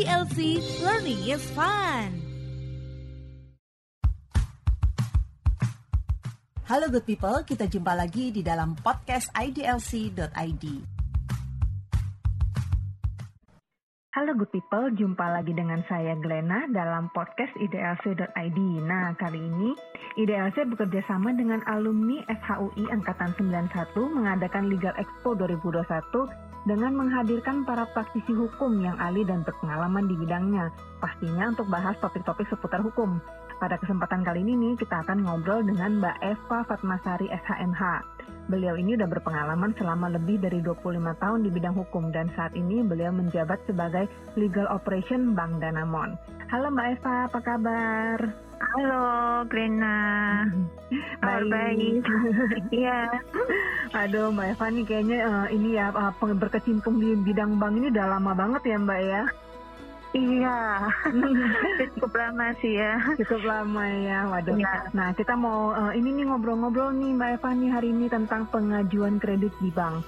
IDLC Learning is Fun. Halo good people, kita jumpa lagi di dalam podcast idlc.id. Halo good people, jumpa lagi dengan saya Glenna dalam podcast idlc.id. Nah, kali ini IDLC bekerja sama dengan alumni FHUI Angkatan 91 mengadakan Legal Expo 2021 dengan menghadirkan para praktisi hukum yang ahli dan berpengalaman di bidangnya, pastinya untuk bahas topik-topik seputar hukum. Pada kesempatan kali ini nih, kita akan ngobrol dengan Mbak Eva Fatmasari SHMH. Beliau ini sudah berpengalaman selama lebih dari 25 tahun di bidang hukum dan saat ini beliau menjabat sebagai Legal Operation Bank Danamon. Halo Mbak Eva, apa kabar? Halo, Grena. Baik. Baik. Iya. Aduh, Mbak Eva nih kayaknya uh, ini ya uh, berkecimpung di bidang bank ini udah lama banget ya Mbak ya. Iya. Cukup lama sih ya. Cukup lama ya, waduh. Iya. Nah, kita mau uh, ini nih ngobrol-ngobrol nih Mbak Eva nih hari ini tentang pengajuan kredit di bank.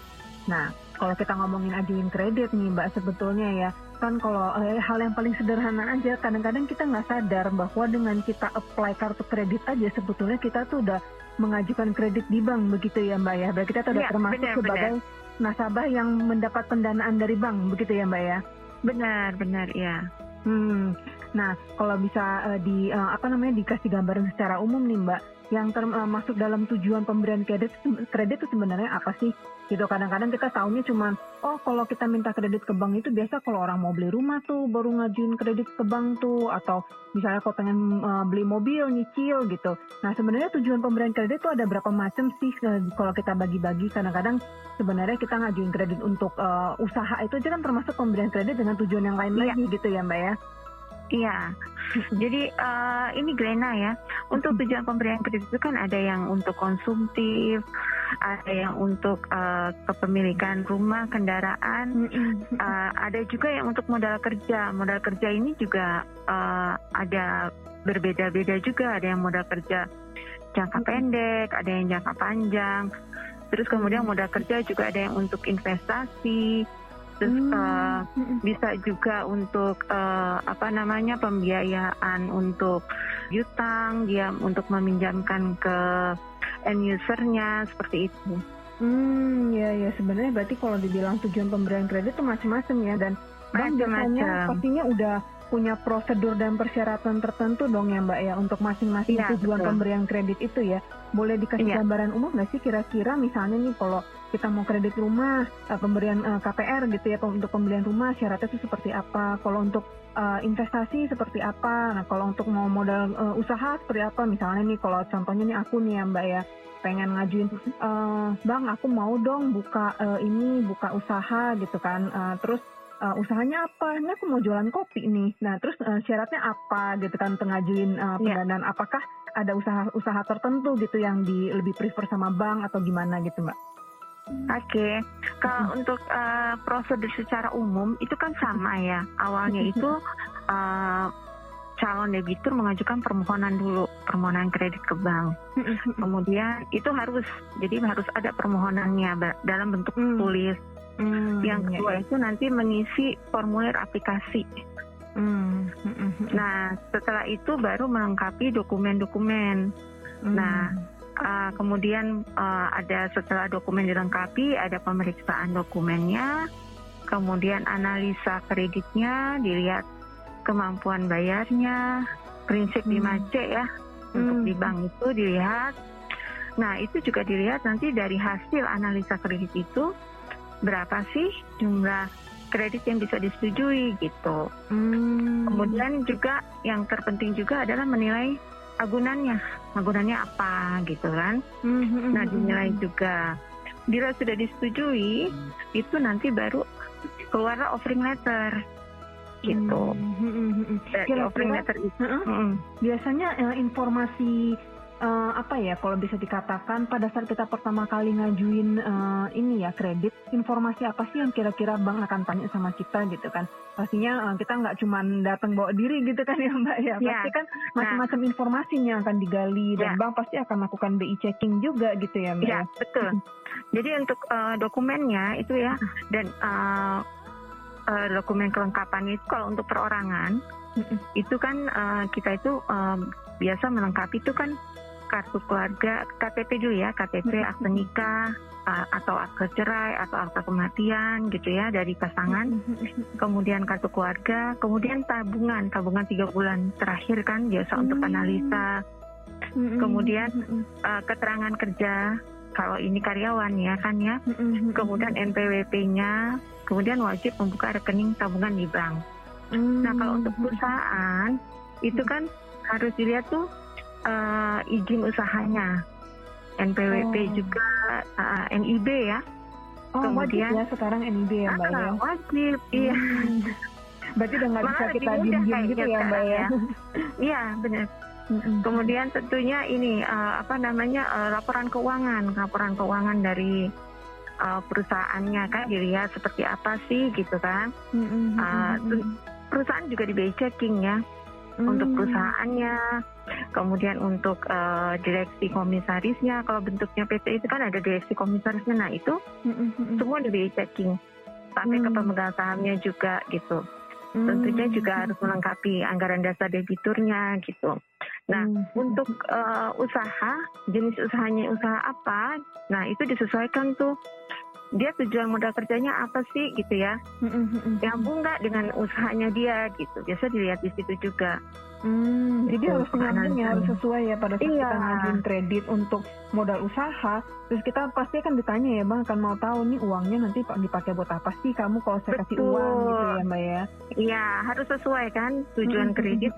Nah, kalau kita ngomongin ajuin kredit nih Mbak sebetulnya ya, kan kalau eh, hal yang paling sederhana aja, kadang-kadang kita nggak sadar bahwa dengan kita apply kartu kredit aja sebetulnya kita tuh udah mengajukan kredit di bank begitu ya Mbak ya. Berarti kita tuh udah Iya, termasuk benar, sebagai nasabah yang mendapat pendanaan dari bank begitu ya Mbak ya. Benar, benar, ya. Hmm. Nah, kalau bisa uh, di uh, apa namanya dikasih gambaran secara umum nih Mbak, yang termasuk dalam tujuan pemberian kredit kredit itu sebenarnya apa sih? Gitu kadang-kadang kita tahunya cuma oh kalau kita minta kredit ke bank itu biasa kalau orang mau beli rumah tuh baru ngajuin kredit ke bank tuh atau misalnya kalau pengen uh, beli mobil nyicil gitu. Nah, sebenarnya tujuan pemberian kredit itu ada berapa macam sih uh, kalau kita bagi-bagi kadang-kadang sebenarnya kita ngajuin kredit untuk uh, usaha itu aja kan termasuk pemberian kredit dengan tujuan yang lain Iya. lagi gitu ya Mbak ya. Iya. Jadi eh, ini Grena ya. Untuk tujuan pemberian kredit itu kan ada yang untuk konsumtif, ada yang untuk eh, kepemilikan rumah, kendaraan, Eh, ada juga yang untuk modal kerja. Modal kerja ini juga eh, ada berbeda-beda juga. Ada yang modal kerja jangka pendek, ada yang jangka panjang. Terus kemudian modal kerja juga ada yang untuk investasi. Terus eh, bisa juga untuk eh, apa namanya pembiayaan untuk utang, dia untuk meminjamkan ke end usernya seperti itu. Hmm, ya ya sebenarnya berarti kalau dibilang tujuan pemberian kredit itu macam-macam ya dan bank biasanya pastinya udah punya prosedur dan persyaratan tertentu dong ya Mbak ya untuk masing-masing Iya, tujuan betul. pemberian kredit itu ya. Boleh dikasih Iya. gambaran umum nggak sih kira-kira misalnya nih kalau kita mau kredit rumah eh, pemberian eh, KPR gitu ya untuk pembelian rumah syaratnya itu seperti apa? Kalau untuk eh, investasi seperti apa? Nah kalau untuk mau modal eh, usaha seperti apa? Misalnya nih kalau contohnya nih aku nih ya Mbak ya pengen ngajuin eh, bang aku mau dong buka eh, ini buka usaha gitu kan Eh, terus eh, usahanya apa ini aku mau jualan kopi nih nah terus eh, syaratnya apa gitu kan pengajuin Iya. pendanaan apakah ada usaha-usaha tertentu gitu yang di lebih prefer sama bank atau gimana gitu mbak Oke, kalau untuk eh, prosedur secara umum itu kan sama ya. Awalnya itu eh, calon debitur mengajukan permohonan dulu, permohonan kredit ke bank. Kemudian itu harus, jadi harus ada permohonannya dalam bentuk Hmm. tulis. Hmm, Yang ya, kedua ya. itu nanti mengisi formulir aplikasi. Hmm. Nah, setelah itu baru melengkapi dokumen-dokumen. Hmm. nah, Uh, kemudian uh, ada setelah dokumen dilengkapi ada pemeriksaan dokumennya, kemudian analisa kreditnya, dilihat kemampuan bayarnya, prinsip Hmm. 5C ya untuk Hmm. di bank itu dilihat. Nah itu juga dilihat nanti dari hasil analisa kredit itu berapa sih jumlah kredit yang bisa disetujui gitu. Hmm. Kemudian juga yang terpenting juga adalah menilai agunannya, agunannya apa gitu kan. Hmm, hmm, Nah hmm, dinilai juga. Bila sudah disetujui, itu nanti baru keluar offering letter gitu. Hmm, hmm, hmm, hmm. Dari Kira-kira- offering letter itu. Mm, biasanya eh, informasi eh, apa ya kalau bisa dikatakan pada saat kita pertama kali ngajuin eh, ini ya kredit informasi apa sih yang kira-kira bank akan tanya sama kita gitu kan pastinya eh, kita nggak cuma datang bawa diri gitu kan ya mbak ya Iya. pasti kan macam-macam informasinya yang akan digali dan Iya. bank pasti akan melakukan BI checking juga gitu ya mbak Ya betul. Jadi untuk eh, dokumennya itu ya dan eh, uh, dokumen kelengkapannya itu kalau untuk perorangan itu kan uh, kita itu um, biasa melengkapi itu kan kartu keluarga KTP dulu ya KTP Mm-mm. akte nikah uh, atau akte cerai atau akte kematian gitu ya dari pasangan. Kemudian kartu keluarga kemudian tabungan tabungan tiga bulan terakhir kan biasa untuk Hmm. analisa. Mm-mm. Kemudian, uh, keterangan kerja kalau ini karyawan ya kan ya. Kemudian NPWP-nya, kemudian wajib membuka rekening tabungan di bank. Nah, kalau untuk perusahaan itu kan harus dilihat tuh eh, izin usahanya, NPWP Oh. juga eh, NIB ya, oh, wajib kemudian- ya sekarang NIB ya mbak ya Ah, wajib, iya, Hmm. Berarti udah nggak bisa kita kayaknya gitu ya mbak ya. ya. iya benar. Kemudian tentunya ini eh, apa namanya eh, laporan keuangan, laporan keuangan dari eh, perusahaannya kan dilihat seperti apa sih gitu kan. Mm-mm. Perusahaan juga di checking ya. Untuk Mm. perusahaannya, kemudian untuk eh, direksi komisarisnya. Kalau bentuknya PT itu kan ada direksi komisarisnya, nah itu Mm-mm. Mm-mm. semua di BI checking sampai ke Hmm. pemegang sahamnya juga gitu. Mm. Tentunya juga harus melengkapi anggaran dasar debiturnya gitu. Nah, Mm. Untuk eh, usaha, jenis usahanya usaha apa, nah itu disesuaikan tuh. Dia tujuan modal kerjanya apa sih gitu ya? Nyambung nggak dengan usahanya dia gitu? Biasa dilihat di situ juga. Hmm, jadi Itu harus nyambung ya, harus sesuai ya pada saat Iya. kita ngajuin kredit untuk modal usaha. Terus kita pasti akan ditanya ya bang, akan mau tahu nih uangnya nanti pak dipakai buat apa sih kamu kalau saya kasih uang gitu ya mbak ya. Iya, harus sesuai kan tujuan kredit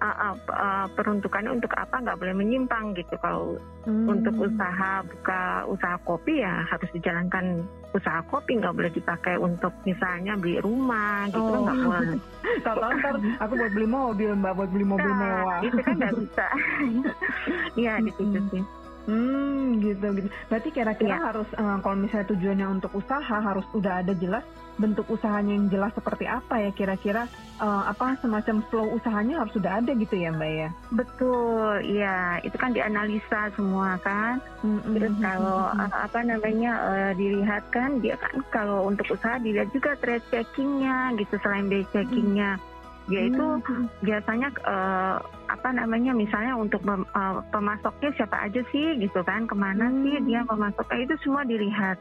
uh, uh, peruntukannya untuk apa nggak boleh menyimpang gitu. Kalau Hmm. untuk usaha buka usaha kopi ya harus dijalankan usaha kopi nggak boleh dipakai untuk misalnya beli rumah gitu kan Oh. nggak boleh. Kalau ntar aku buat beli mobil mbak, buat beli mobil Nah, mewah. itu kan nggak bisa. Iya di situ sih. Hmm, gitu gitu. Berarti kira-kira Iya. harus eh, kalau misalnya tujuannya untuk usaha harus udah ada jelas bentuk usahanya yang jelas seperti apa ya kira-kira eh, apa semacam flow usahanya harus sudah ada gitu ya mbak ya. Betul, iya itu kan dianalisa semua kan. Mm-mm. Terus kalau uh, apa namanya uh, dilihat kan dia kan kalau untuk usaha dilihat juga trade checkingnya gitu selain day checkingnya. Dia itu Mm-mm. biasanya uh, apa namanya misalnya untuk mem- uh, pemasoknya siapa aja sih gitu kan ke mana Hmm. sih dia pemasoknya itu semua dilihat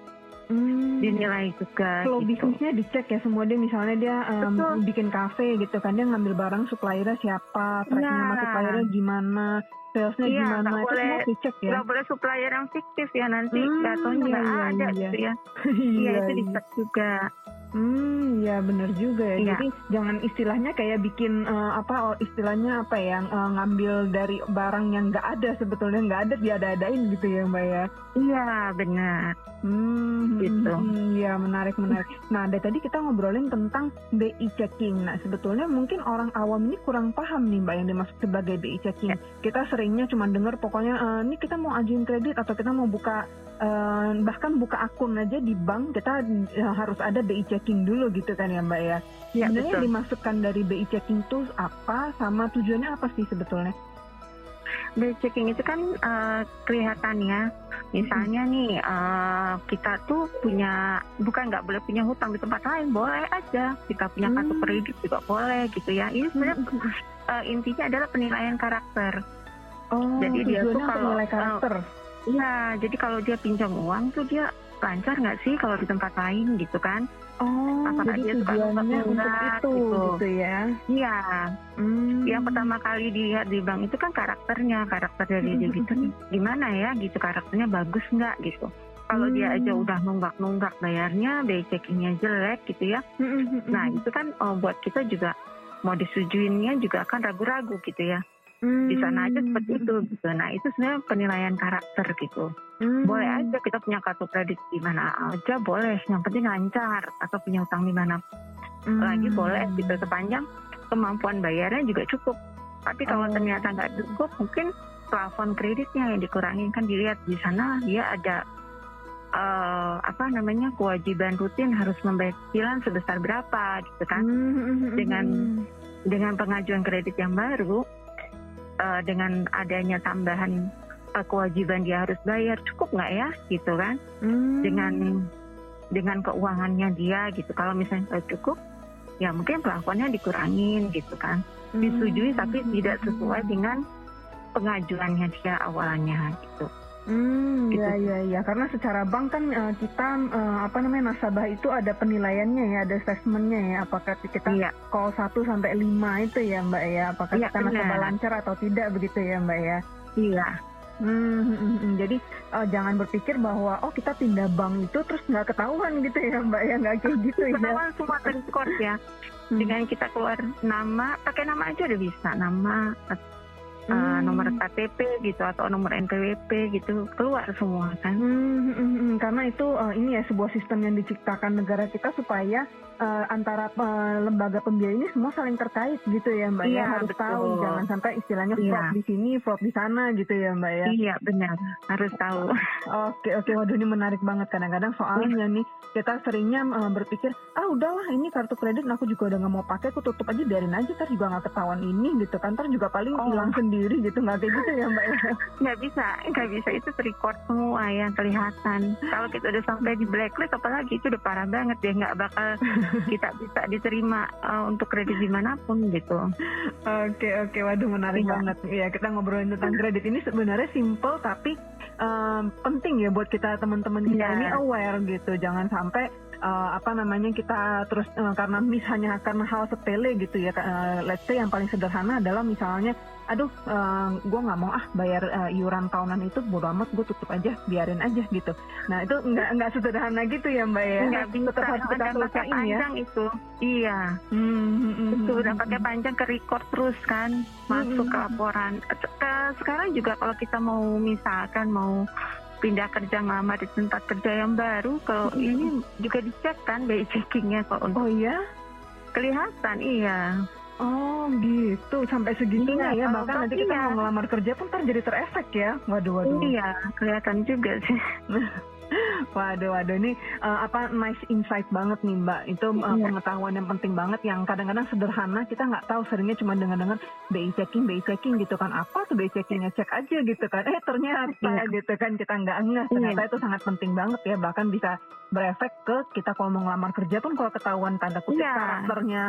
Hmm. dinilai juga Flow gitu. bisnisnya dicek ya semua dia misalnya dia Betul. bikin kafe gitu kan dia ngambil barang suppliernya siapa, tracknya Iya. sama suppliernya gimana, salesnya Iya, gimana itu boleh- semua dicek ya. Nggak boleh supplier yang fiktif ya nanti Hmm, jatuhnya nggak iya, ada iya. gitu ya. Iya itu dicek juga. Hmm, ya benar juga ya. Iya. Jadi jangan istilahnya kayak bikin eh, apa oh, istilahnya apa ya eh, ngambil dari barang yang nggak ada sebetulnya nggak ada dia ada-adain gitu ya mbak ya. Iya benar. Hmm, Gitu. hmm, ya menarik menarik. Nah dari tadi kita ngobrolin tentang BI checking. Nah sebetulnya mungkin orang awam ini kurang paham nih mbak yang dimaksud sebagai BI checking. Kita seringnya cuma dengar pokoknya eh, ini kita mau ajuin kredit atau kita mau buka eh, bahkan buka akun aja di bank kita eh, harus ada BI checking dulu gitu kan ya mbak ya. Iya Sebenarnya betul. dimaksudkan dari BI checking itu apa sama tujuannya apa sih sebetulnya? Bill checking itu kan eh, kelihatan ya. Misalnya nih eh, kita tuh punya bukan nggak boleh punya hutang di tempat lain, boleh aja. Kita punya kartu Hmm. kredit juga boleh gitu ya. Ini sebenarnya eh, intinya adalah penilaian karakter. Oh, Jadi dia tuh kalau- karakter. Iya, jadi kalau dia pinjam uang tuh dia lancar nggak sih kalau di tempat lain gitu kan? Oh, Apakah jadi dia tujuannya untuk itu gitu. gitu ya. Iya, Hmm. yang pertama kali dilihat di bank itu kan karakternya, karakter dari Hmm. debitur gimana ya gitu, karakternya bagus nggak gitu. Kalau dia aja Hmm. udah nunggak-nunggak bayarnya, BI checkingnya jelek gitu ya. Hmm, Nah itu kan oh, buat kita juga mau disetujuinnya juga akan ragu-ragu gitu ya. Hmm. Di sana aja seperti itu gitu. Nah itu sebenarnya penilaian karakter gitu. Hmm. Boleh aja kita punya kartu kredit di mana aja boleh. Yang penting lancar atau punya utang di mana Hmm. lagi boleh gitu sepanjang kemampuan bayarnya juga cukup. Tapi kalau Oh. ternyata nggak cukup, mungkin plafon kreditnya yang dikurangi kan dilihat di sana dia ada eh, apa namanya kewajiban rutin harus membayar cicilan sebesar berapa gitu kan. Hmm. Dengan- Dengan pengajuan kredit yang baru, eh, dengan adanya tambahan eh, kewajiban dia harus bayar cukup nggak ya gitu kan? Hmm. Dengan dengan keuangannya dia gitu. Kalau misalnya nggak cukup, ya mungkin plafonnya dikurangin gitu kan. Disetujui tapi tidak sesuai dengan pengajuannya dia awalnya gitu. Hmm, Gitu. ya ya ya karena secara bank kan eh, kita eh, apa namanya nasabah itu ada penilaiannya ya, ada assessmentnya ya. Apakah kita Iya, call 1 sampai 5 itu ya Mbak ya? Apakah Iya, kita nasabah benar. lancar atau tidak begitu ya Mbak ya? iya, Hmm, hmm, hmm, hmm. jadi eh, jangan berpikir bahwa oh kita pindah bank itu terus nggak ketahuan gitu ya Mbak ya nggak kayak gitu ya. ketahuan semua terrecord ya. Hmm. Dengan kita keluar nama, pakai nama aja udah bisa. Nama, uh, Hmm. nomor KTP gitu atau nomor NPWP gitu keluar semua kan. Hmm, hmm, hmm, hmm. karena itu eh, ini ya sebuah sistem yang diciptakan negara kita supaya eh, antara eh, lembaga pembiayaan ini semua saling terkait gitu ya Mbak ya Iya, harus betul. tahu jangan sampai istilahnya Iya. fraud di sini fraud di sana gitu ya Mbak ya. Iya benar, harus tahu. Oke oke waduh ini menarik banget kadang-kadang soalnya nih kita seringnya eh, berpikir ah udahlah ini kartu kredit aku juga udah nggak mau pakai aku tutup aja biarin aja ntar juga nggak ketahuan ini gitu kan ntar juga paling Oh. hilang sendiri gitu nggak kayak gitu ya Mbak ya. Nggak bisa, nggak bisa itu record semua yang kelihatan. Kalau kita udah sampai di blacklist, apalagi itu udah parah banget ya, nggak bakal kita bisa diterima eh, untuk kredit di mana pun gitu. Oke oke, waduh menarik Iya. banget. Iya kita ngobrolin tentang kredit ini sebenarnya simple tapi em, penting ya buat kita teman-teman kita Iya. ini aware gitu. Jangan sampai eh, apa namanya kita terus eh, karena mis hanya karena hal sepele gitu ya. Eh, let's say yang paling sederhana adalah misalnya, aduh gue nggak mau ah bayar eh, iuran tahunan itu bodo amat gue tutup aja, biarin aja gitu. Nah itu nggak nggak sederhana gitu ya mbak ya. Nggak bisa, Tetap harus kita selesaiin ya. panjang itu. Iya, Hmm, hmm, hmm, itu udah hmm, pakai hmm. panjang ke record terus kan, masuk ke Hmm. laporan. Ke- sekarang juga kalau kita mau misalkan mau pindah kerja ngelamar di tempat kerja yang baru, kalau Hmm. ini juga dicek kan BI checkingnya kalau untuk Oh iya. kelihatan, iya. Oh gitu, sampai segitunya Iya, ya. Bahkan nanti kita iya. mau ngelamar kerja pun ntar jadi terefek ya. Waduh, waduh. Iya, kelihatan juga sih. Waduh, waduh. Ini eh, apa nice insight banget nih Mbak. Itu Iya. pengetahuan yang penting banget yang kadang-kadang sederhana. Kita nggak tahu seringnya cuma dengar-dengar BI checking, BI checking gitu kan. Apa tuh BI checkingnya? Cek aja gitu kan. Eh ternyata Iya. gitu kan kita nggak ngeh. Ternyata itu sangat penting banget ya. Bahkan bisa berefek ke kita kalau mau ngelamar kerja pun kalau ketahuan tanda kutip Iya. karakternya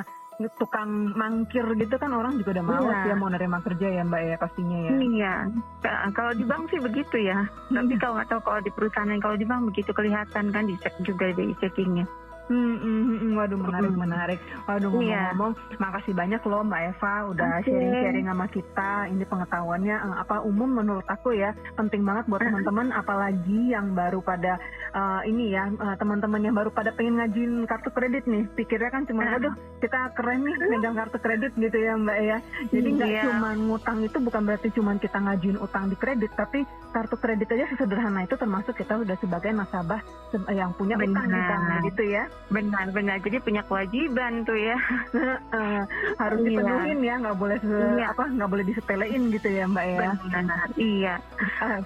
tukang mangkir gitu kan orang juga udah males Iya. ya mau nerima kerja ya mbak ya pastinya ya. Iya, Ka- kalau di bank sih begitu ya. Tapi kalau nggak tahu kalau di perusahaan yang kalau di bank begitu kelihatan kan dicek juga BI checkingnya. Hmm, hmm, hmm, waduh menarik Hmm. menarik. Waduh Iya. ngomong-ngomong, makasih banyak loh Mbak Eva udah sharing-sharing sama kita. Ini pengetahuannya eh, apa umum menurut aku ya penting banget buat Hmm. teman-teman, apalagi yang baru pada eh, ini ya eh, teman-teman yang baru pada pengen ngajuin kartu kredit nih. Pikirnya kan cuma, aduh kita keren nih megang kartu kredit gitu ya Mbak ya. Jadi nggak Iya. cuma ngutang itu bukan berarti cuma kita ngajuin utang di kredit, tapi kartu kredit aja sesederhana itu termasuk kita udah sebagai nasabah yang punya utang di sana gitu ya. Benar-benar, jadi punya kewajiban tuh ya. Harus Iya. dipenuhin ya nggak boleh se- Iya. apa nggak boleh disepelein gitu ya mbak ya Benar, iya.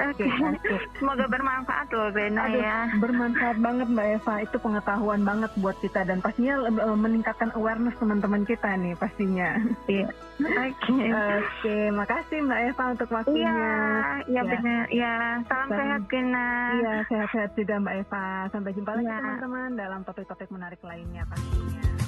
oke oke Semoga bermanfaat loh Rena Aduh, ya. bermanfaat banget mbak Eva itu pengetahuan banget buat kita dan pastinya eh, meningkatkan awareness teman-teman kita nih pastinya Iya. Oke. oke makasih mbak Eva untuk Iya, waktunya iya Ya. benar. Iya, salam Salam. sehat Rena. iya sehat-sehat juga mbak Eva sampai jumpa lagi Iya. teman-teman dalam topik-topik menarik lainnya pastinya